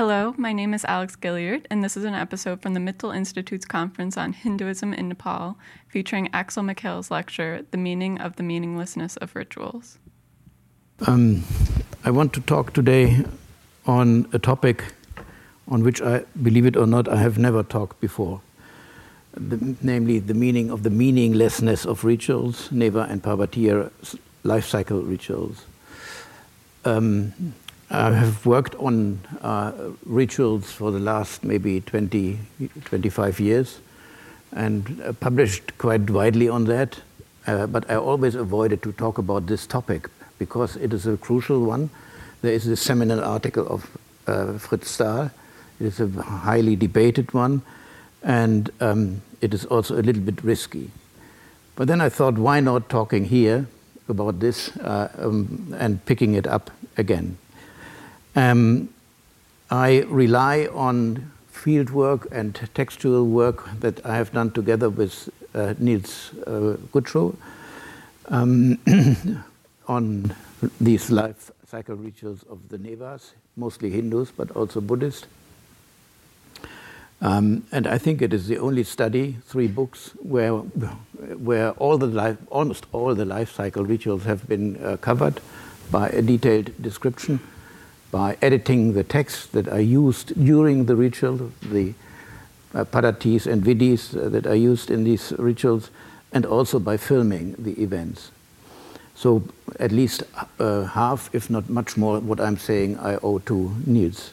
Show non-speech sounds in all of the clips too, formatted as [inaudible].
Hello, my name is Alex Gilliard, and this is an episode from the Mittal Institute's conference on Hinduism in Nepal, featuring Axel Michaels' lecture, The Meaning of the Meaninglessness of Rituals. Um, I want to talk today on a topic on which I, believe it or not, I have never talked before. The, namely, the meaning of the meaninglessness of rituals, Newar and Parvati life cycle rituals. Um, I have worked on uh, rituals for the last maybe 20, 25 years and uh, published quite widely on that. Uh, but I always avoided to talk about this topic because it is a crucial one. There is a seminal article of uh, Frits Staal. It is a highly debated one, and um, it is also a little bit risky. But then I thought, why not talking here about this uh, um, and picking it up again? Um, I rely on field work and textual work that I have done together with uh, Niels uh, um, [coughs] on these life cycle rituals of the Newars, mostly Hindus, but also Buddhists. Um, and I think it is the only study, three books, where, where all the life, almost all the life cycle rituals have been uh, covered by a detailed description by editing the texts that are used during the ritual, the uh, paddhatis and vidhis uh, that are used in these rituals, and also by filming the events. So at least uh, half, if not much more, what I'm saying I owe to Niels.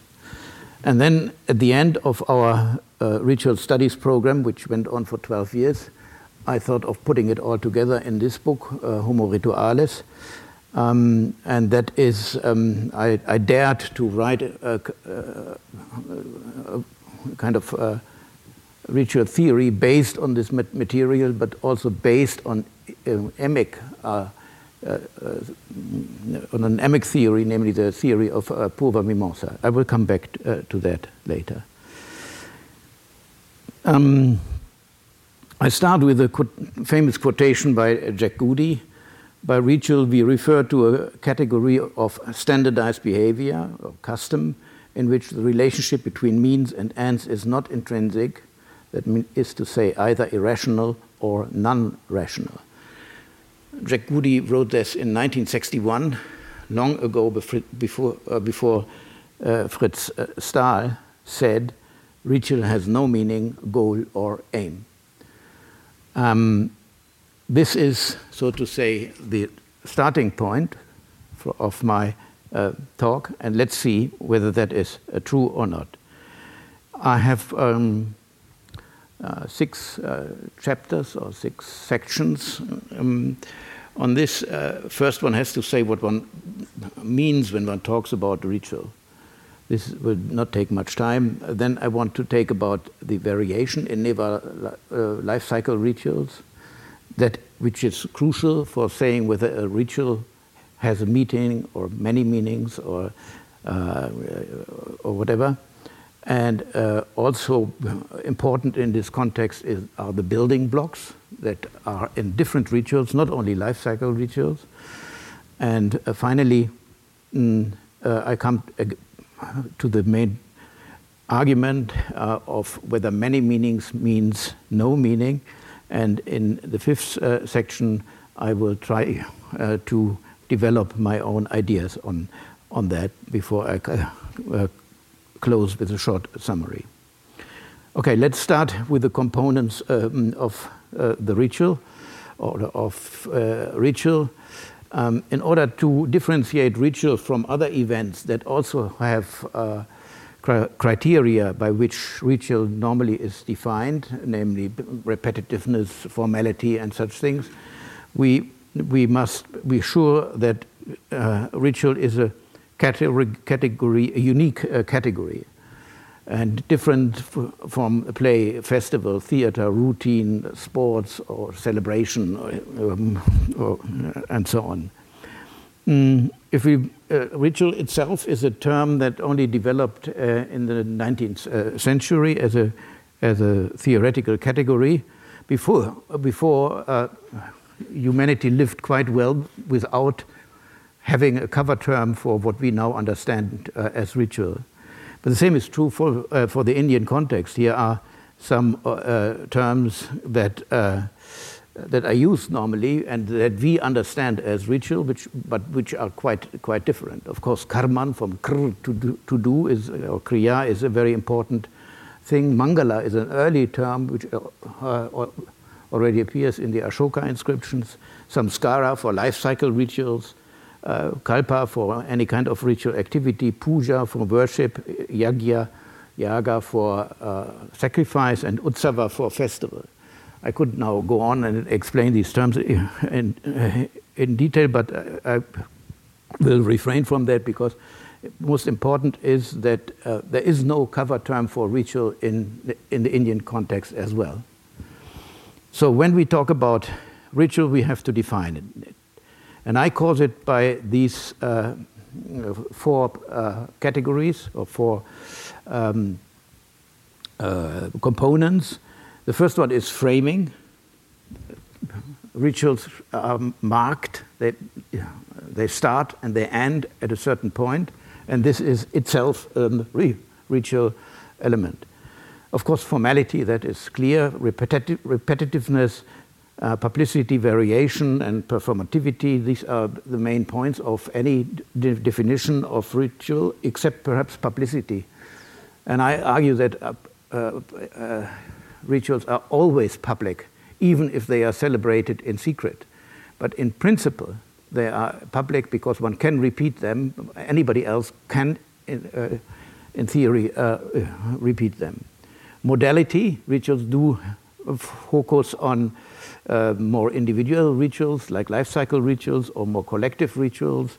And then at the end of our uh, ritual studies program, which went on for 12 years, I thought of putting it all together in this book, uh, Homo Ritualis, um, and that is, um, I, I, dared to write a, a, a kind of uh, ritual theory based on this material, but also based on uh, emic, uh, uh, on an emic theory, namely the theory of uh, Purva Mimamsa. I will come back uh, to that later. Um, I start with a qu famous quotation by Jack Goody by ritual, we refer to a category of standardized behavior or custom in which the relationship between means and ends is not intrinsic, that is to say, either irrational or non rational. Jack Goody wrote this in 1961, long ago before, uh, before uh, Fritz uh, Stahl said, Ritual has no meaning, goal, or aim. Um, this is, so to say, the starting point for, of my uh, talk, and let's see whether that is uh, true or not. I have um, uh, six uh, chapters or six sections. Um, on this, uh, first one has to say what one means when one talks about ritual. This will not take much time. Then I want to take about the variation in Newar uh, life cycle rituals that which is crucial for saying whether a ritual has a meaning or many meanings or uh, or whatever. And uh, also important in this context is, are the building blocks that are in different rituals, not only life cycle rituals. And uh, finally, mm, uh, I come to the main argument uh, of whether many meanings means no meaning and in the fifth uh, section, I will try uh, to develop my own ideas on, on that before I uh, close with a short summary. Okay, let's start with the components um, of uh, the ritual or of uh, ritual. Um, in order to differentiate ritual from other events that also have uh, criteria by which ritual normally is defined, namely repetitiveness, formality, and such things, we, we must be sure that uh, ritual is a category, category a unique uh, category, and different from play, festival, theater, routine, sports, or celebration, or, um, or, and so on. Mm, if we, uh, ritual itself is a term that only developed uh, in the 19th uh, century as a, as a theoretical category. Before, before uh, humanity lived quite well without having a cover term for what we now understand uh, as ritual. But the same is true for, uh, for the Indian context. Here are some terms that, that are used normally and that we understand as ritual, which, but which are quite, quite different. Of course, karman from kr to do, to do is, or kriya is a very important thing. Mangala is an early term which uh, already appears in the Ashoka inscriptions. Samskara for life cycle rituals uh, kalpa for any kind of ritual activity, puja for worship, yagya, yaga for uh, sacrifice, and utsava for festival. I could now go on and explain these terms [laughs] in, in, detail, but I, will refrain from that because most important is that uh, there is no cover term for ritual in the, in the Indian context as well. So when we talk about ritual, we have to define it. And I cause it by these uh, four uh, categories or four um, uh, components. The first one is framing. Rituals are marked, they, they start and they end at a certain point, and this is itself a ritual element. Of course, formality, that is clear, repetitive, repetitiveness, uh, publicity, variation, and performativity, these are the main points of any de definition of ritual, except perhaps publicity. And I argue that uh, uh, rituals are always public, even if they are celebrated in secret. But in principle, they are public because one can repeat them. Anybody else can, in, uh, in theory, uh, repeat them. Modality, rituals do focus on uh, more individual rituals like life cycle rituals or more collective rituals.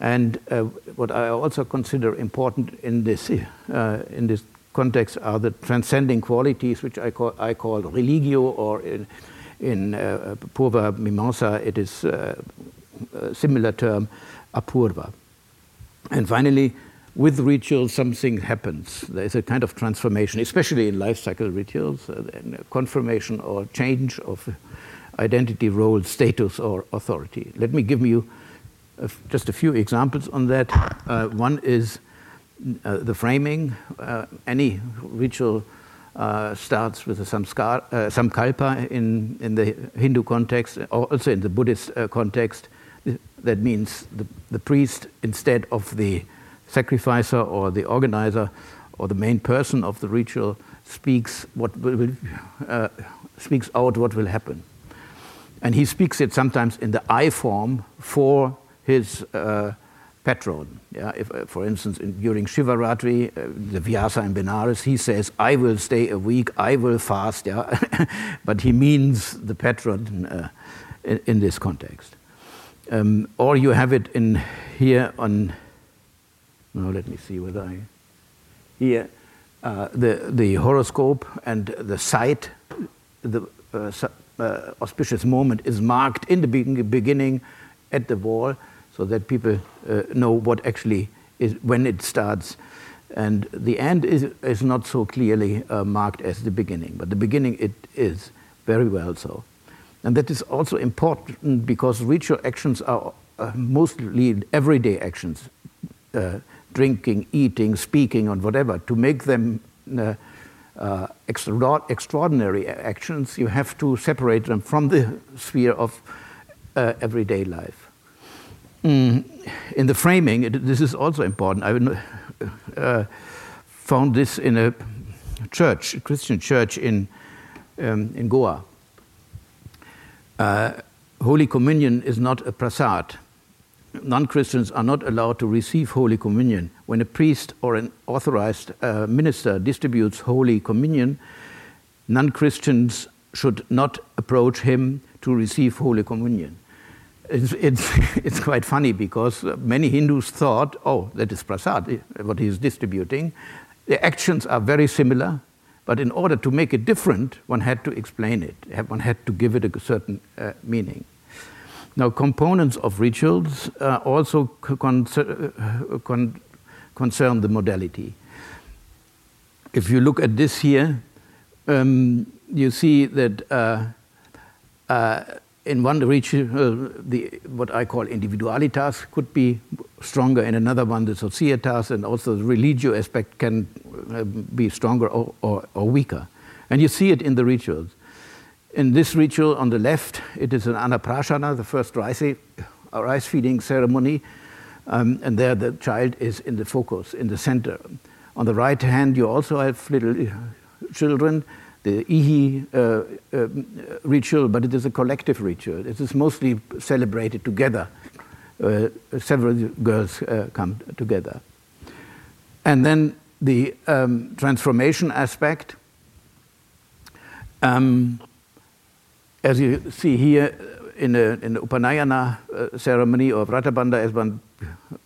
And uh, what I also consider important in this, uh, in this context are the transcending qualities, which I call, I call religio, or in, in uh, Purva Mimamsa, it is uh, a similar term, apurva. And finally, with rituals, something happens. There's a kind of transformation, especially in life cycle rituals, uh, confirmation or change of identity, role, status, or authority. Let me give you just a few examples on that. Uh, one is uh, the framing. Uh, any ritual uh, starts with a samskar, uh, samkalpa in, in the Hindu context, also in the Buddhist uh, context. That means the, the priest, instead of the sacrificer or the organizer or the main person of the ritual, speaks what will, speaks out what will happen. And he speaks it sometimes in the I form for his uh, patron. Yeah? If, uh, for instance, in, during Shivaratri, uh, the Vyasa in Benares, he says, I will stay a week, I will fast. Yeah? [laughs] but he means the patron uh, in, in, this context. Um, or you have it in here on, now let me see whether I, here, uh, the, the horoscope and the site, the uh, uh, auspicious moment is marked in the beginning at the wall so that people uh, know what actually is when it starts. And the end is, is not so clearly uh, marked as the beginning, but the beginning it is very well so. And that is also important because ritual actions are uh, mostly everyday actions uh, drinking, eating, speaking, and whatever. To make them uh, uh, extra extraordinary actions, you have to separate them from the sphere of everyday life. Mm. In the framing, it, this is also important. I uh, found this in a church, a Christian church in, um, in Goa. Uh, Holy Communion is not a prasad non Christians are not allowed to receive Holy Communion. When a priest or an authorized uh, minister distributes Holy Communion, non Christians should not approach him to receive Holy Communion. It's, it's, [laughs] it's, quite funny because many Hindus thought, oh, that is prasad, what he is distributing. The actions are very similar, but in order to make it different, one had to explain it, one had to give it a certain uh, meaning. Now, components of rituals uh, also con uh, con concern the modality. If you look at this here, um, you see that uh, uh, in one ritual, the, what I call individualitas could be stronger in another one, the societas, and also the religio aspect can uh, be stronger or, or, or, weaker. And you see it in the rituals. In this ritual on the left, it is an anaprasana, the first rice, rice feeding ceremony, um, and there the child is in the focus, in the center. On the right hand, you also have little uh, children, the Ihi uh, uh, ritual, but it is a collective ritual. It is mostly celebrated together uh, several girls uh, come together. And then the um, transformation aspect. Um, as you see here in the, Upanayana uh, ceremony or Vratabandha, as one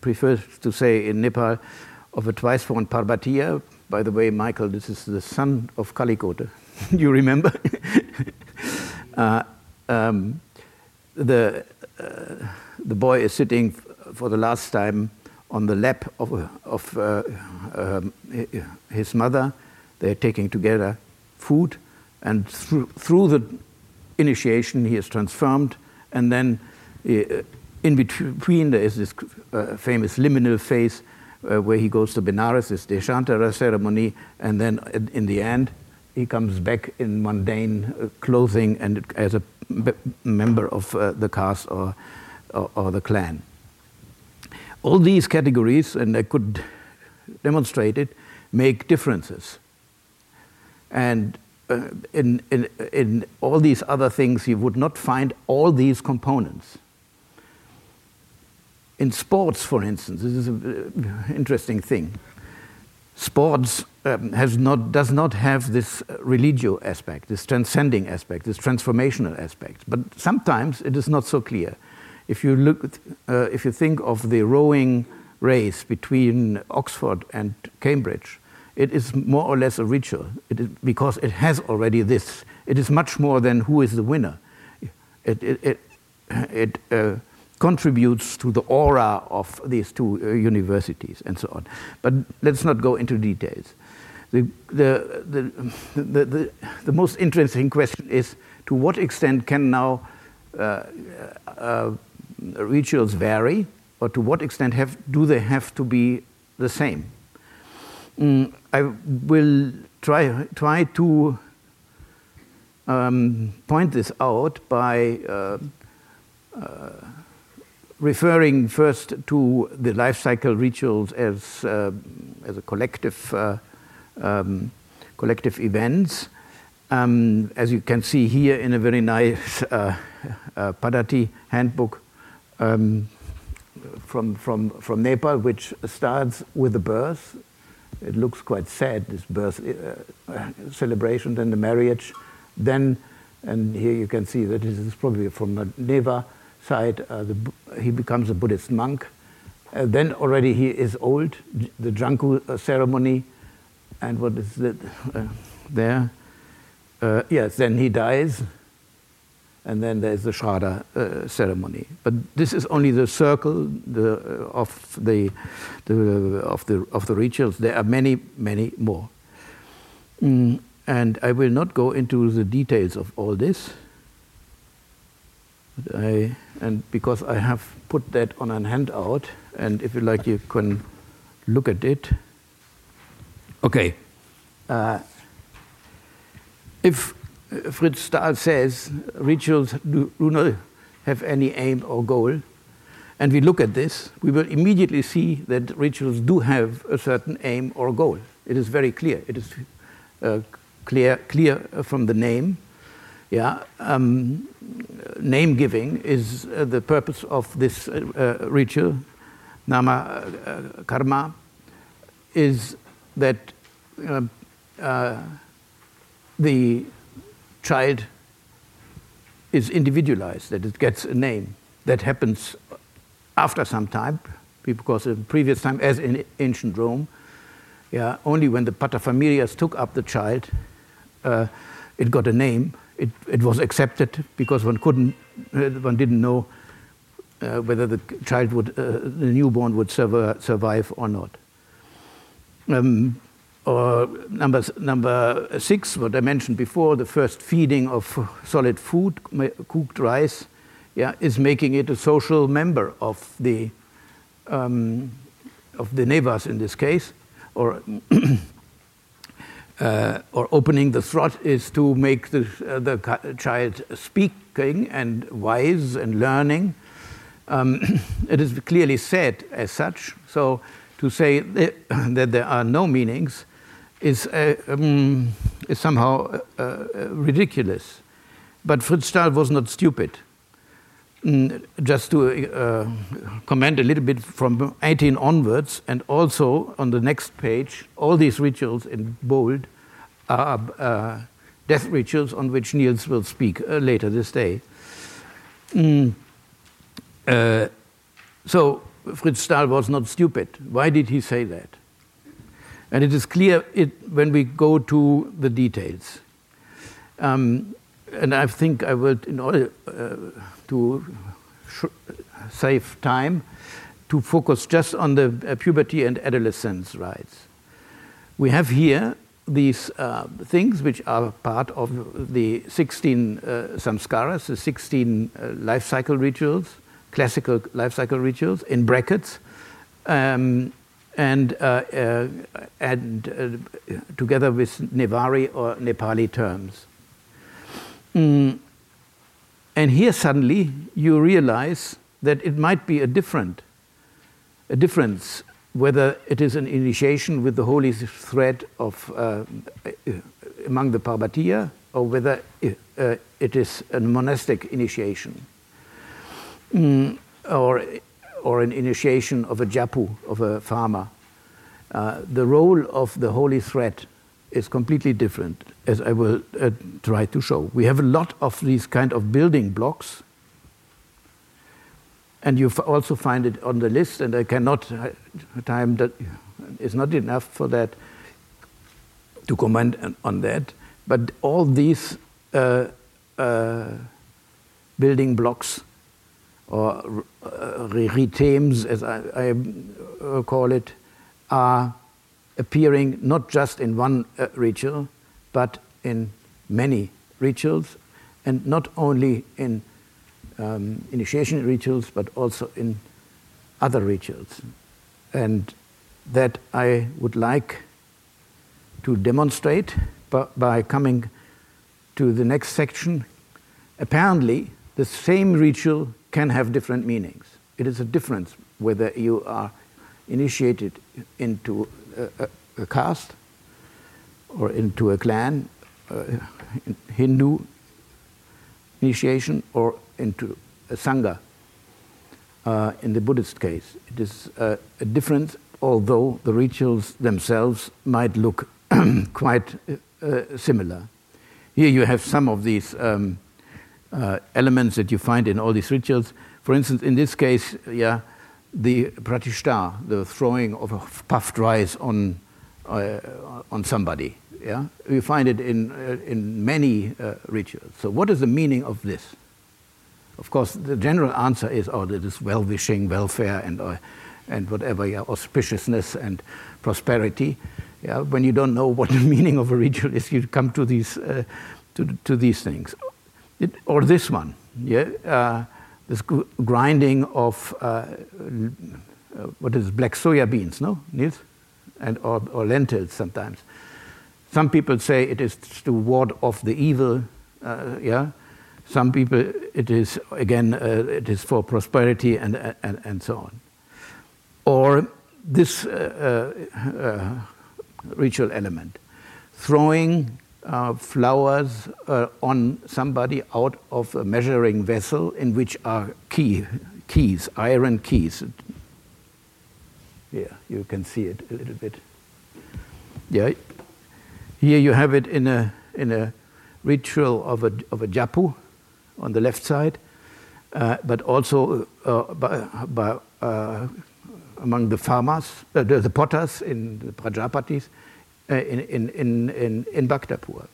prefers to say in Nepal, of a twice born Parvatiya. By the way, Michael, this is the son of Kalikota. [laughs] you remember? [laughs] uh, um, the, uh, the boy is sitting for the last time on the lap of, of uh, um, his mother. They're taking together food, and through, through the initiation, he is transformed, and then uh, in between, there is this uh, famous liminal phase uh, where he goes to Benares, this Deshantara ceremony, and then in the end, he comes back in mundane uh, clothing and as a member of uh, the caste or or, or the clan. All these categories, and I could demonstrate it, make differences. And uh, in, in, in all these other things, you would not find all these components. In sports, for instance, this is an uh, interesting thing. Sports um, has not, does not have this religio aspect, this transcending aspect, this transformational aspect. But sometimes it is not so clear. If you look, uh, if you think of the rowing race between Oxford and Cambridge, it is more or less a ritual it is, because it has already this. It is much more than who is the winner. It, it, it, it uh, contributes to the aura of these two uh, universities and so on. But let's not go into details. The, the, the, the, the, the most interesting question is to what extent can now uh, uh, rituals vary, or to what extent have, do they have to be the same? Mm, I will try, try to um, point this out by uh, uh, referring first to the life cycle rituals as, uh, as a collective, uh, um, collective events. Um, as you can see here in a very nice uh, uh, Paddhati handbook um, from, from, from Nepal, which starts with the birth. It looks quite sad, this birth uh, uh, celebration, then the marriage. Then, and here you can see that this is probably from the Newar side, uh, the, he becomes a Buddhist monk. Uh, then already he is old, the Janku uh, ceremony, and what is uh, there? yes, then he dies and then there's the Shraddha uh, ceremony. But this is only the circle the, uh, of, the, the, of, the, of the rituals. There are many, many more. Mm, and I will not go into the details of all this. But I, and because I have put that on a handout, and if you like, you can look at it. Okay. Uh, if Frits Staal says rituals do, do not have any aim or goal, and we look at this, we will immediately see that rituals do have a certain aim or goal. It is very clear. It is uh, clear, clear from the name. Yeah, um, name giving is uh, the purpose of this uh, uh ritual. Nama uh, karma is that um, uh, the child is individualized, that it gets a name. That happens after some time, because in previous time, as in ancient Rome, yeah, only when the paterfamilias took up the child, uh, it got a name. It, it was accepted because one couldn't, uh, one didn't know uh, whether the child would, uh, the newborn would survive or not. Um, or number, number six, what I mentioned before, the first feeding of solid food, cooked rice, yeah, is making it a social member of the, um, of the newars in this case, or [clears throat] uh, or opening the throat is to make the, uh, the child speaking and wise and learning. Um, [clears throat] it is clearly said as such. So to say [clears throat] that, there are no meanings is, uh, um, is somehow uh, uh, ridiculous. But Frits Staal was not stupid. Mm, just to uh, comment a little bit from 18 onwards, and also on the next page, all these rituals in bold are uh, death rituals on which Niels will speak uh, later this day. Mm, uh, so Frits Staal was not stupid. Why did he say that? And it is clear it, when we go to the details. Um, and I think I will, in order uh, to save time, to focus just on the uh, puberty and adolescence rites. We have here these uh, things which are part of the 16 uh, samskaras, the 16 uh, life cycle rituals, classical life cycle rituals, in brackets, um, and, uh, uh, and uh, together with Newari or Nepali terms. Mm. And here suddenly you realize that it might be a different, a difference whether it is an initiation with the holy thread of uh, among the Parbatiya or whether uh, it is a monastic initiation mm, or, or an initiation of a jyapu, of a farmer. Uh, the role of the holy thread is completely different, as I will uh, try to show. We have a lot of these kind of building blocks, and you also find it on the list, and I cannot, uh, time that is not enough for that, to comment on that, but all these uh, uh, building blocks, or ritems, as I, I uh, call it, are appearing not just in one uh, ritual, but in many rituals, and not only in um, initiation rituals, but also in other rituals. And that I would like to demonstrate by coming to the next section. Apparently, the same ritual can have different meanings. It is a difference whether you are initiated into a, a, caste or into a clan, uh, Hindu initiation, or into a Sangha. Uh, in the Buddhist case, it is a difference, although the rituals themselves might look [clears throat] quite uh, similar. Here you have some of these um, uh, elements that you find in all these rituals. For instance, in this case, yeah, the pratishta, the throwing of a puffed rice on, uh, on somebody. Yeah? We find it in, uh, in many uh, rituals. So, what is the meaning of this? Of course, the general answer is oh, that is well wishing, welfare, and, uh, and whatever, yeah, auspiciousness and prosperity. Yeah? When you don't know what the [laughs] meaning of a ritual is, you come to these, uh, to, to these things. It, or this one. Yeah? Uh, this grinding of uh, uh, what is black soya beans, no, Niels, and or, or, lentils sometimes. Some people say it is to ward off the evil. Uh, yeah, some people it is again uh, it is for prosperity and, and and so on. Or this uh, uh, ritual element, throwing uh, flowers uh, on somebody out of a measuring vessel in which are key, keys, iron keys. Yeah, you can see it a little bit. Yeah, here you have it in a in a ritual of a of a jyapu on the left side, uh, but also uh, by, by, uh, among the farmers, uh, the, the, potters in the Prajapatis uh, in, in, in, in, in Bhaktapur.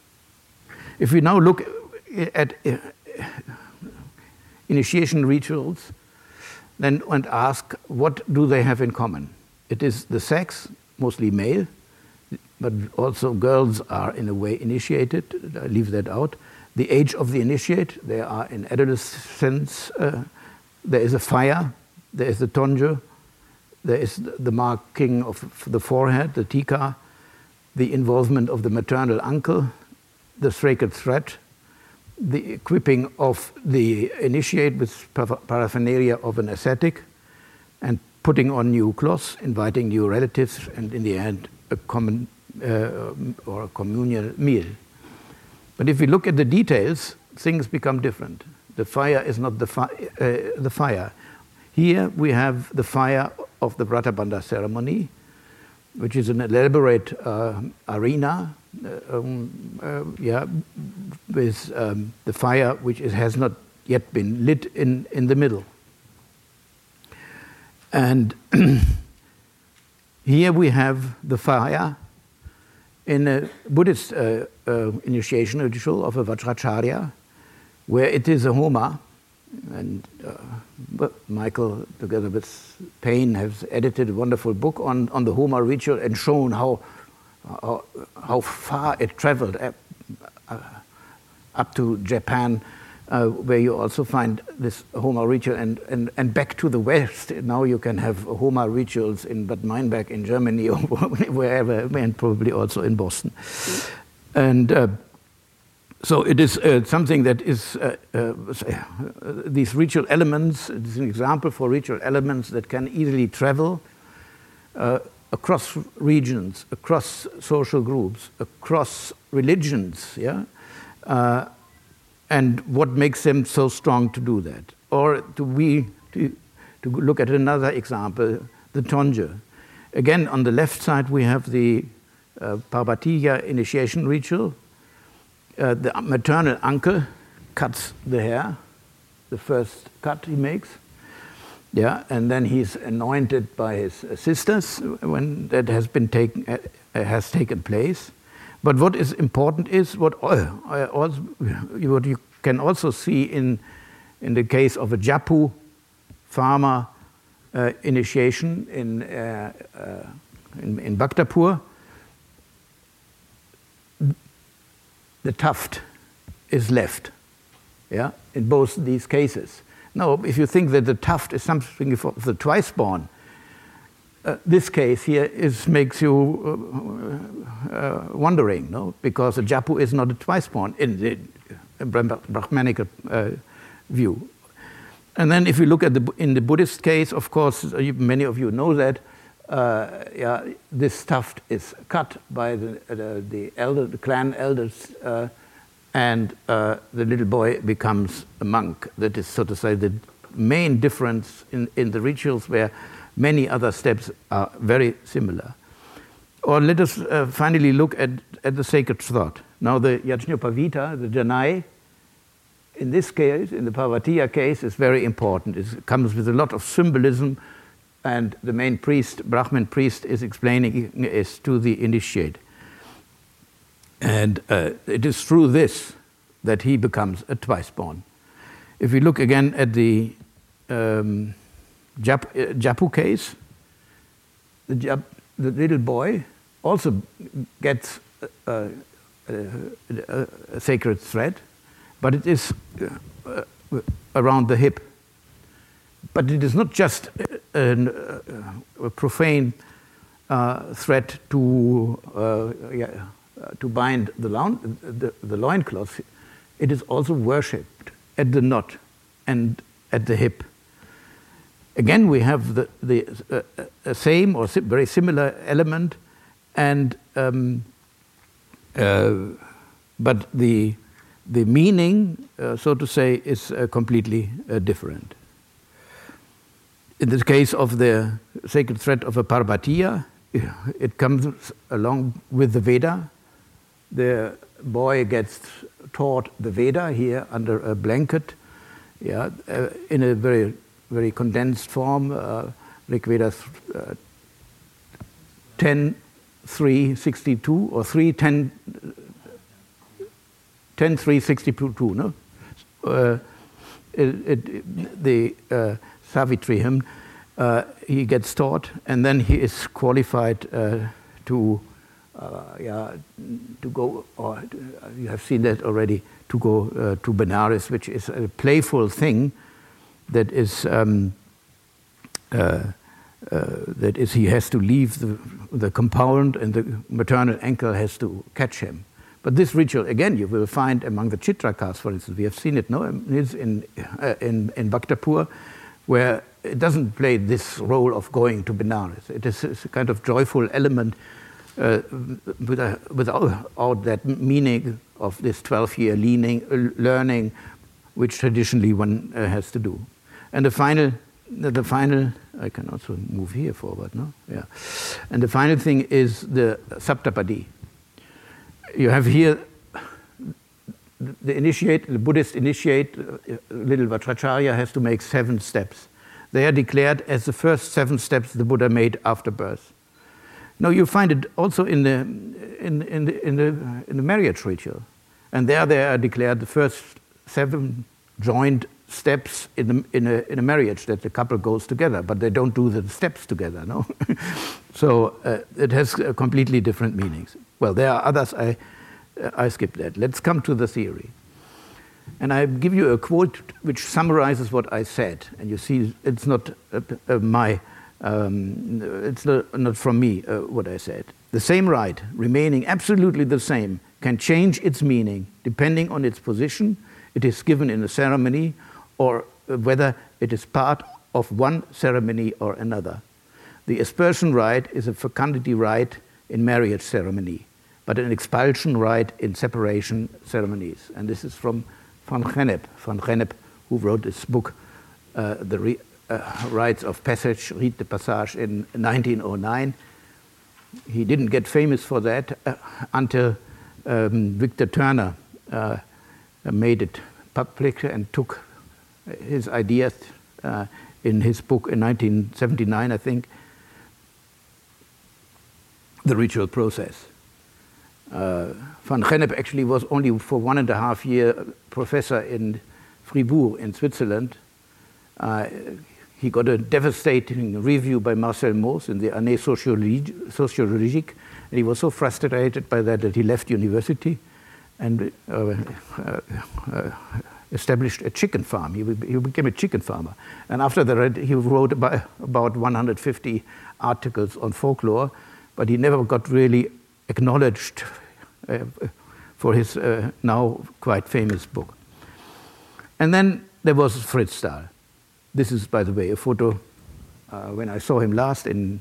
If we now look at uh, initiation rituals, then and ask what do they have in common? It is the sex, mostly male, but also girls are in a way initiated. I leave that out. The age of the initiate, they are in adolescence. Uh, there is a fire, there is a tonju, there is the marking of the forehead, the tika, the involvement of the maternal uncle, the sacred thread, the equipping of the initiate with paraphernalia of an ascetic, and putting on new clothes, inviting new relatives, and in the end, a common uh, or a communal meal. But if we look at the details, things become different. The fire is not the, fi- uh, the fire. Here we have the fire of the Bratabandha ceremony, which is an elaborate uh, arena, uh, um, uh, yeah, with um, the fire which is, has not yet been lit in, in the middle. And [clears throat] here we have the fire in a Buddhist uh, uh, initiation ritual of a Vajracharya, where it is a Homa, and uh, Michael, together with Payne, has edited a wonderful book on, on the Homa ritual and shown how, how, far it traveled up, uh, up to Japan uh, where you also find this Homa ritual, and, and, and back to the West. Now you can have Homa rituals in Bad Meinberg in Germany [laughs] or wherever, and probably also in Boston. And uh, so it is uh, something that is uh, uh, these ritual elements. It is an example for ritual elements that can easily travel uh, across regions, across social groups, across religions. Yeah and what makes them so strong to do that. Or to, we, to, to look at another example, the tonja. Again, on the left side, we have the uh, Parvatiya initiation ritual. Uh, the maternal uncle cuts the hair, the first cut he makes. Yeah, and then he's anointed by his sisters when that has been taken uh, has taken place. But what is important is what, uh, also, what you can also see in, in the case of a Jyapu farmer uh, initiation in, uh, uh, in, in Bhaktapur. The tuft is left, yeah, in both these cases. Now, if you think that the tuft is something for the twice born, uh, this case here is, makes you uh, uh, wondering, no? Because a Jyapu is not a twice born in the Brahmanic uh, view. And then, if you look at the in the Buddhist case, of course, many of you know that. Uh, yeah, this tuft is cut by the, uh, the elder, the clan elders, and the little boy becomes a monk. That is, so to say, the main difference in, in the rituals where many other steps are very similar. Or let us uh, finally look at, at the sacred thought. Now, the Yajñopavita, the Janai, in this case, in the Parvatiya case, is very important. It comes with a lot of symbolism, and the main priest, Brahmin priest, is explaining it to the initiate. And uh, it is through this that he becomes a twice born. If we look again at the um, Jap, uh, Jyapu case, the, Jap, the, little boy also gets a, a, a, sacred thread, but it is uh, around the hip. But it is not just an, uh, a profane uh, thread to, uh, yeah, to bind the, loin, the, the loincloth, it is also worshipped at the knot and at the hip. Again, we have the, the uh, same or very similar element, and um, uh, but the the meaning, uh, so to say, is uh, completely uh, different. In the case of the sacred thread of a Parvatiya, it comes along with the Veda. The boy gets taught the Veda here under a blanket, yeah, uh, in a very very condensed form, uh, Rig Veda uh, 10, 3, 62 or 3, 10, 10 3, 62, no? Uh, it, it, the uh, Savitri hymn, uh, he gets taught and then he is qualified uh, to, uh, yeah, to go, or you have seen that already, to go uh, to Benares, which is a playful thing that is um, uh, uh, that is, he has to leave the, the compound and the maternal uncle has to catch him. But this ritual, again, you will find among the Chitrakas, for instance. We have seen it no, in, uh, in, in Bhaktapur, where it doesn't play this role of going to Benares. It is a kind of joyful element uh, without, without that meaning of this 12 year learning, which traditionally one uh, has to do. And the final, the final, I can also move here forward, no? Yeah. And the final thing is the Saptapadi. You have here the initiate, the Buddhist initiate, uh, little Vajracharya has to make seven steps. They are declared as the first seven steps the Buddha made after birth. Now you find it also in the, in, in the, in the, in the marriage ritual. And there they are declared the first seven joint steps in, the, in, a, in a marriage that the couple goes together, but they don't do the steps together, no? [laughs] so uh, it has completely different meanings. Well, there are others, I, I skip that. Let's come to the theory. And I give you a quote which summarizes what I said. And you see, it's not uh, uh, my, um, it's not, not, from me uh, what I said. The same rite, remaining absolutely the same, can change its meaning depending on its position it is given in a ceremony or whether it is part of one ceremony or another. The aspersion rite is a fecundity rite in marriage ceremony, but an expulsion rite in separation ceremonies. And this is from Van Gennep, Van Gennep, who wrote this book, uh, The Re- uh, Rites of Passage, Rite de Passage, in 1909. He didn't get famous for that uh, until um, Victor Turner uh, made it public and took his ideas uh, in his book in 1979, I think, The Ritual Process. Uh, Van Gennep actually was only for one and a half year professor in Fribourg in Switzerland. Uh, he got a devastating review by Marcel Mauss in the Année Sociologique, and he was so frustrated by that that he left university and uh, uh, uh, established a chicken farm. He, he, became a chicken farmer. And after that, he wrote about, about 150 articles on folklore, but he never got really acknowledged uh, for his uh, now quite famous book. And then there was Frits Staal. This is, by the way, a photo uh, when I saw him last in,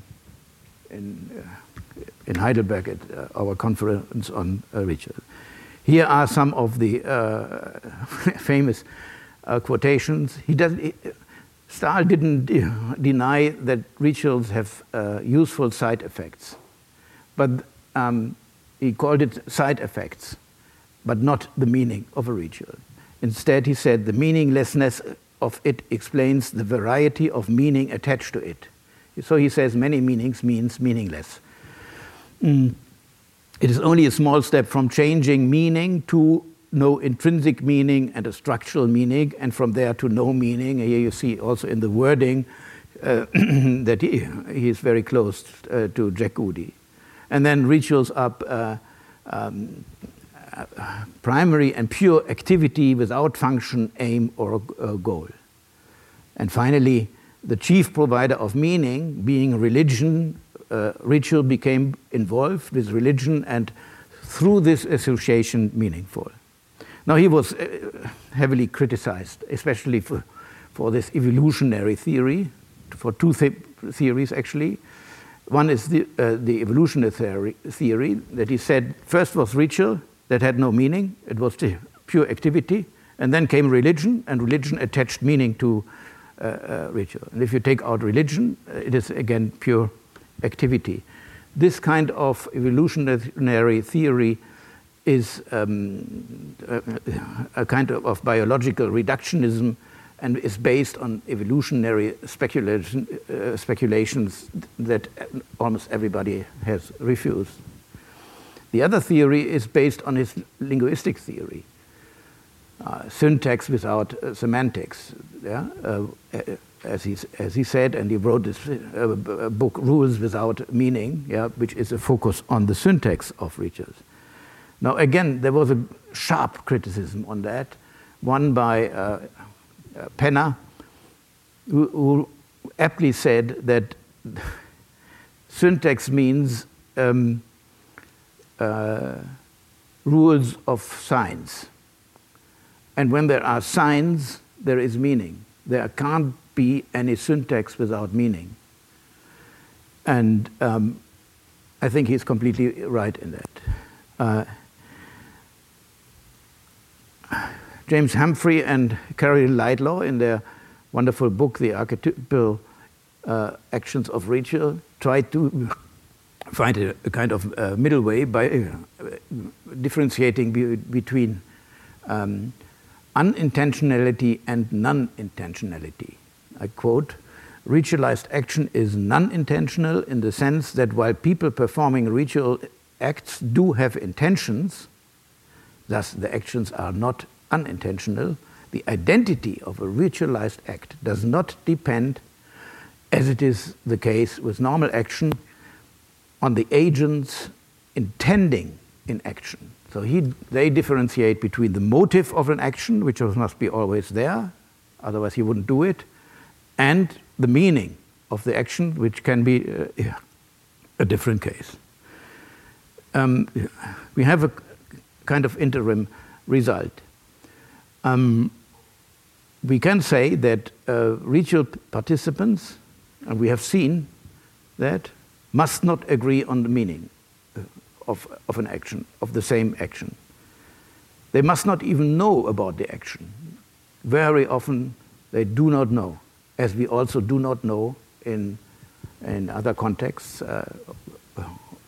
in, uh, in Heidelberg at uh, our conference on uh, Richard. Here are some of the [laughs] famous quotations. He does, he, Staal didn't de deny that rituals have useful side effects, but um, he called it side effects, but not the meaning of a ritual. Instead, he said the meaninglessness of it explains the variety of meaning attached to it. So he says many meanings means meaningless. Mm. It is only a small step from changing meaning to no intrinsic meaning and a structural meaning, and from there to no meaning. Here you see also in the wording uh, [clears throat] that he, he is very close uh, to Jack Goody. And then rituals up uh, um, primary and pure activity without function, aim, or goal. And finally, the chief provider of meaning, being religion, uh, ritual became involved with religion and through this association meaningful. Now, he was uh, heavily criticized, especially for, for this evolutionary theory, for two th theories actually. One is the, uh, the evolutionary theory, theory, that he said first was ritual that had no meaning, it was pure activity, and then came religion, and religion attached meaning to uh, uh, ritual. And if you take out religion, uh, it is again pure activity. This kind of evolutionary theory is um, a, a, kind of, of biological reductionism and is based on evolutionary speculation, uh, speculations that almost everybody has refused. The other theory is based on his linguistic theory, uh, syntax without uh, semantics. Yeah? Uh, as, he, as he said, and he wrote this uh, book, Rules Without Meaning, yeah, which is a focus on the syntax of rituals. Now, again, there was a sharp criticism on that, one by Penner, who, who, aptly said that syntax means um, uh, rules of signs. And when there are signs, there is meaning. There can't be any syntax without meaning. And um, I think he's completely right in that. Uh, James Humphrey and Carol Laidlaw, in their wonderful book, The Archetypal uh, Actions of Ritual, tried to find a, a kind of uh, middle way by uh, differentiating be between um, unintentionality and non intentionality. I quote Ritualized action is non intentional in the sense that while people performing ritual acts do have intentions, thus the actions are not unintentional, the identity of a ritualized act does not depend, as it is the case with normal action, on the agent's intending in action. So he, they differentiate between the motive of an action, which must be always there, otherwise he wouldn't do it, and the meaning of the action, which can be uh, a different case. Um, we have a kind of interim result. Um, we can say that uh, ritual participants, and we have seen that, must not agree on the meaning uh, of, of an action, of the same action. They must not even know about the action. Very often they do not know, as we also do not know in, in other contexts uh,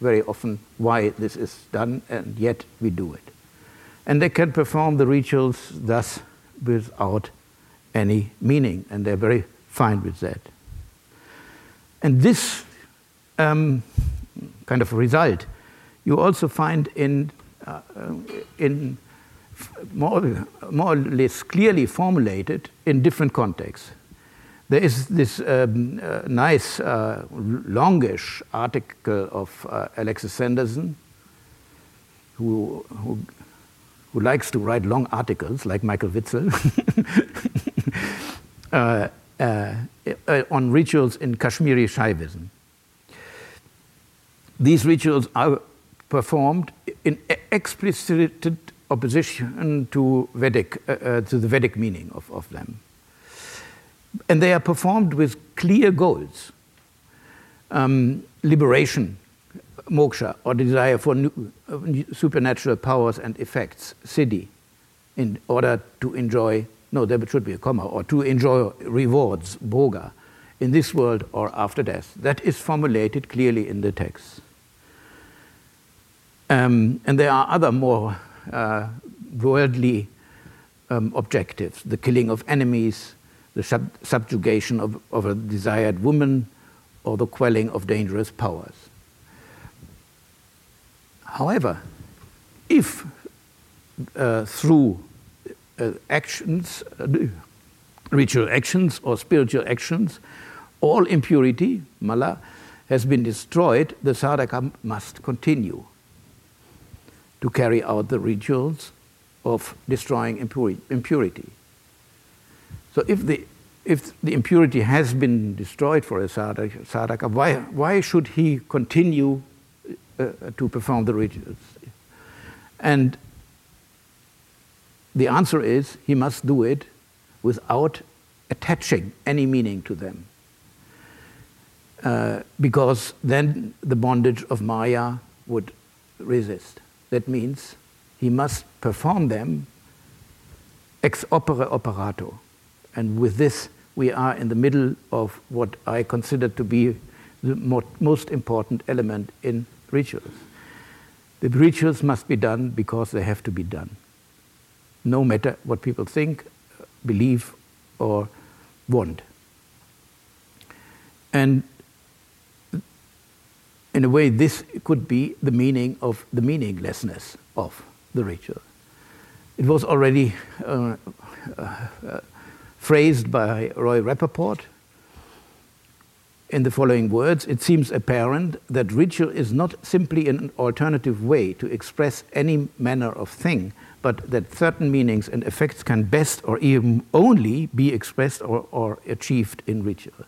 very often why this is done, and yet we do it. And they can perform the rituals thus without any meaning, and they're very fine with that. And this um, kind of result you also find in, uh, in more, more or less clearly formulated in different contexts. There is this um, uh, nice, uh, longish article of uh, Alexis Sanderson, who, who, who, likes to write long articles, like Michael Witzel, [laughs] uh, uh, on rituals in Kashmiri Shaivism. These rituals are performed in explicit opposition to Vedic, uh, uh, to the Vedic meaning of, of them. And they are performed with clear goals um, liberation, moksha, or desire for new, uh, supernatural powers and effects, siddhi, in order to enjoy, no, there should be a comma, or to enjoy rewards, bhoga, in this world or after death. That is formulated clearly in the text. Um, and there are other more uh, worldly um, objectives the killing of enemies, the sub subjugation of, of, a desired woman, or the quelling of dangerous powers. However, if uh, through uh, actions, uh, ritual actions or spiritual actions, all impurity, mala, has been destroyed, the sadhaka must continue to carry out the rituals of destroying impurity. So if the, if the impurity has been destroyed for a sadhaka, why, why should he continue to perform the rituals? And the answer is he must do it without attaching any meaning to them. Uh, because then the bondage of Maya would resist. That means he must perform them ex opere operato. And with this, we are in the middle of what I consider to be the most important element in rituals. The rituals must be done because they have to be done, no matter what people think, believe, or want. And in a way, this could be the meaning of the meaninglessness of the ritual. It was already uh, uh, phrased by Roy Rappaport in the following words It seems apparent that ritual is not simply an alternative way to express any manner of thing, but that certain meanings and effects can best or even only be expressed or, or achieved in ritual.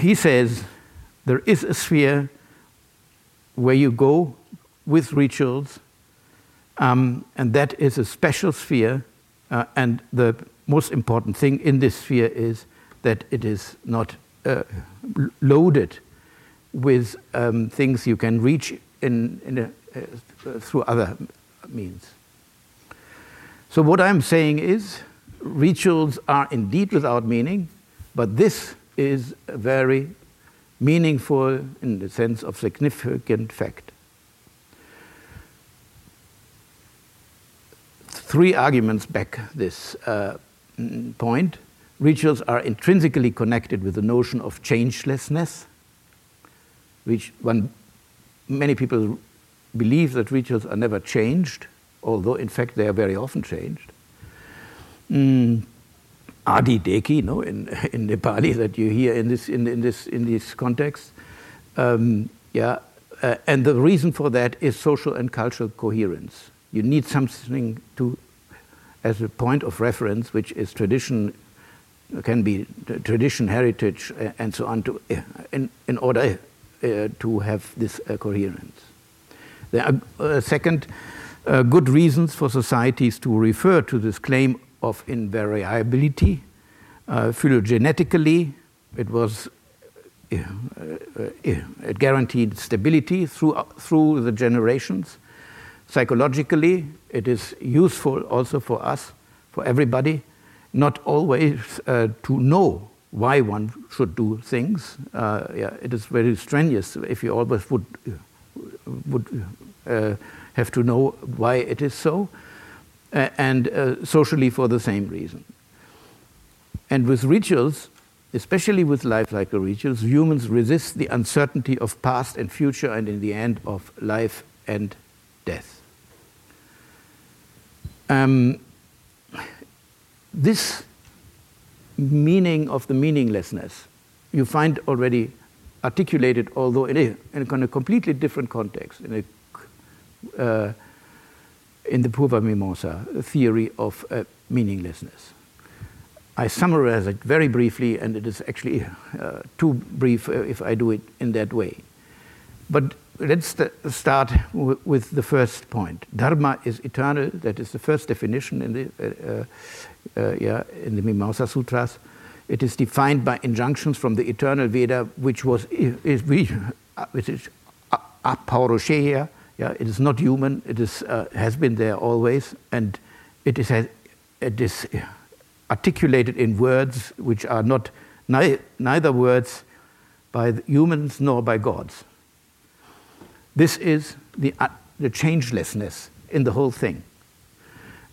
he says there is a sphere where you go with rituals, um, and that is a special sphere. Uh, and the most important thing in this sphere is that it is not uh, loaded with um, things you can reach in, in a, uh, through other means. So, what I'm saying is, rituals are indeed without meaning, but this is very meaningful in the sense of significant fact. Three arguments back this uh, point. Rituals are intrinsically connected with the notion of changelessness. Which one, many people believe that rituals are never changed, although in fact they are very often changed. Mm, Adi Deki, no, in, [laughs] in Nepali that you hear in this, in, in this, in this context. Um, yeah, uh, and the reason for that is social and cultural coherence. You need something to, as a point of reference, which is tradition, can be tradition, heritage, uh, and so on, to, uh, in, in order uh, to have this uh, coherence. There are, uh, second, good reasons for societies to refer to this claim of invariability. Uh, phylogenetically, it was uh, uh, it guaranteed stability through, through the generations. Psychologically, it is useful also for us, for everybody, not always uh, to know why one should do things. Uh, yeah, it is very strenuous if you always would, would uh, have to know why it is so uh, and uh, socially for the same reason. And with rituals, especially with life-like rituals, humans resist the uncertainty of past and future and in the end of life and death. Um, this meaning of the meaninglessness you find already articulated, although in a, in a completely different context, in a uh, in the Purva Mimamsa theory of uh, meaninglessness. I summarize it very briefly, and it is actually uh, too brief uh, if I do it in that way. But let's st start with the first point. Dharma is eternal. That is the first definition in the, uh, uh, yeah, in the Mimamsa Sutras. It is defined by injunctions from the eternal Veda, which was is, we, which is apaurusheya, yeah, it is not human. It is, uh, has been there always, and it is, it is articulated in words which are not neither words by humans nor by gods. This is the, uh, the changelessness in the whole thing.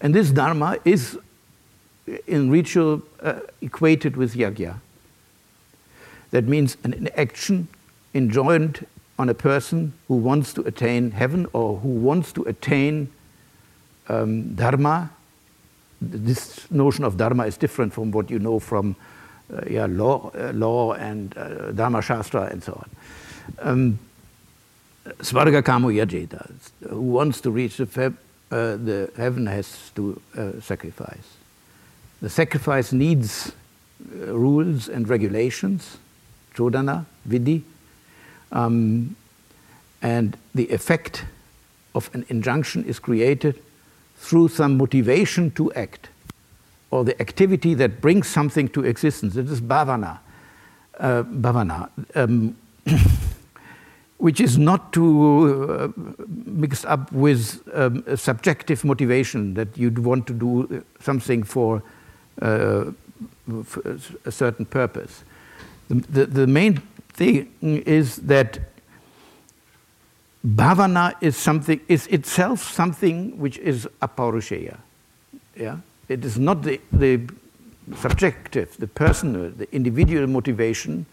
And this dharma is in ritual uh, equated with yajna. That means an action enjoined on a person who wants to attain heaven or who wants to attain um, dharma. This notion of dharma is different from what you know from uh, yeah, law, uh, law and uh, dharma shastra and so on. Um, Svarga kamo yajeta, who wants to reach the, uh, the heaven has to uh, sacrifice. The sacrifice needs uh, rules and regulations, chodana, vidhi, um, and the effect of an injunction is created through some motivation to act or the activity that brings something to existence. It is bhavana, uh, bhavana um, [coughs] which is not to uh, mixed up with um, subjective motivation that you'd want to do something for, uh, for a certain purpose. The, the, the main thing is that bhavana is something is itself something which is apaurusheya. Yeah? It is not the, the subjective, the personal, the individual motivation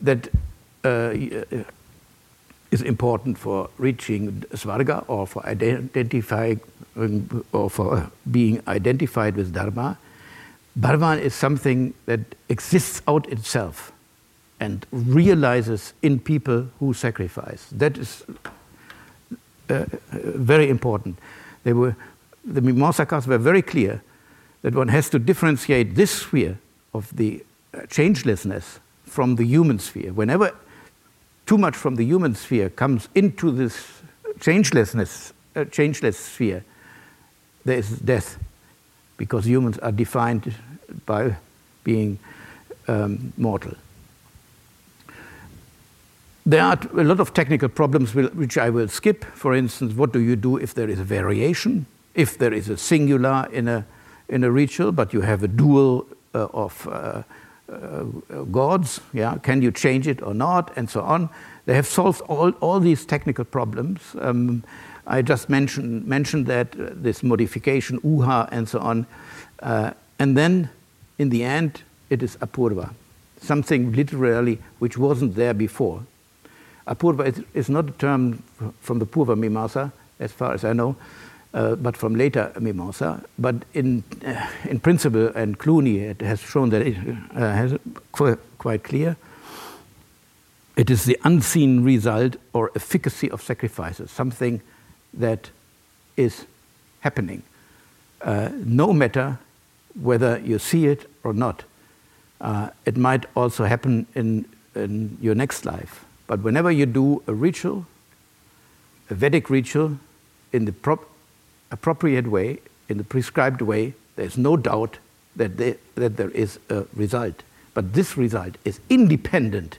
that uh, is important for reaching svarga or for identifying or for being identified with dharma. Bhavana is something that exists out itself and realizes in people who sacrifice. That is uh, very important. They were, the Mimamsakas were very clear that one has to differentiate this sphere of the changelessness from the human sphere. Whenever too much from the human sphere comes into this changelessness, uh, changeless sphere, there is death, because humans are defined by being um, mortal. There are a lot of technical problems which I will skip. For instance, what do you do if there is a variation? If there is a singular in a, in a ritual, but you have a dual uh, of uh, gods, yeah? can you change it or not, and so on. They have solved all, all these technical problems. Um, I just mentioned, mentioned that, uh, this modification, uha, and so on. Uh, and then, in the end, it is apurva, something literally which wasn't there before. Apurva is, is not a term from the Purva Mimamsa, as far as I know, uh, but from later Mimamsa. But in, uh, in principle, and Clooney it has shown that it uh, has qu quite clear, it is the unseen result or efficacy of sacrifices, something that is happening, uh, no matter whether you see it or not. Uh, it might also happen in, in your next life. But whenever you do a ritual, a Vedic ritual, in the prop appropriate way, in the prescribed way, there's no doubt that, they, that there is a result. But this result is independent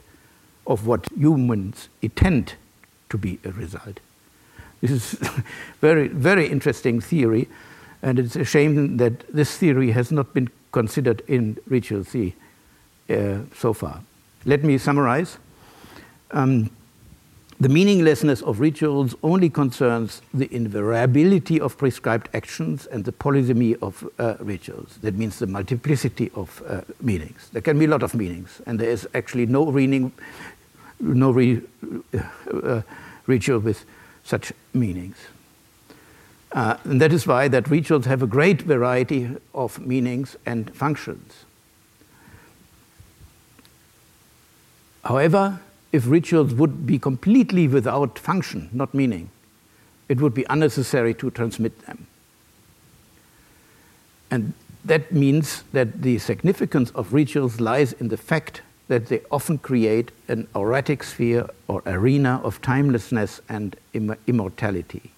of what humans intend to be a result. This is [laughs] very, very interesting theory, and it's a shame that this theory has not been considered in Ritual C uh, so far. Let me summarize. Um, the meaninglessness of rituals only concerns the invariability of prescribed actions and the polysemy of uh, rituals. That means the multiplicity of uh, meanings. There can be a lot of meanings, and there is actually no, meaning, no re, uh, ritual with such meanings. Uh, and that is why that rituals have a great variety of meanings and functions. However, if rituals would be completely without function, not meaning, it would be unnecessary to transmit them. And that means that the significance of rituals lies in the fact that they often create an auratic sphere or arena of timelessness and Im immortality.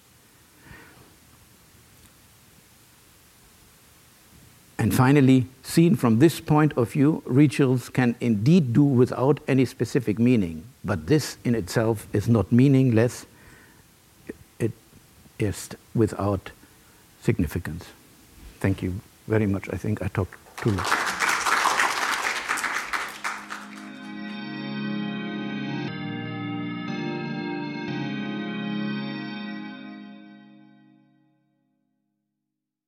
And finally, seen from this point of view, rituals can indeed do without any specific meaning, but this in itself is not meaningless, it is without significance. Thank you very much. I think I talked too much.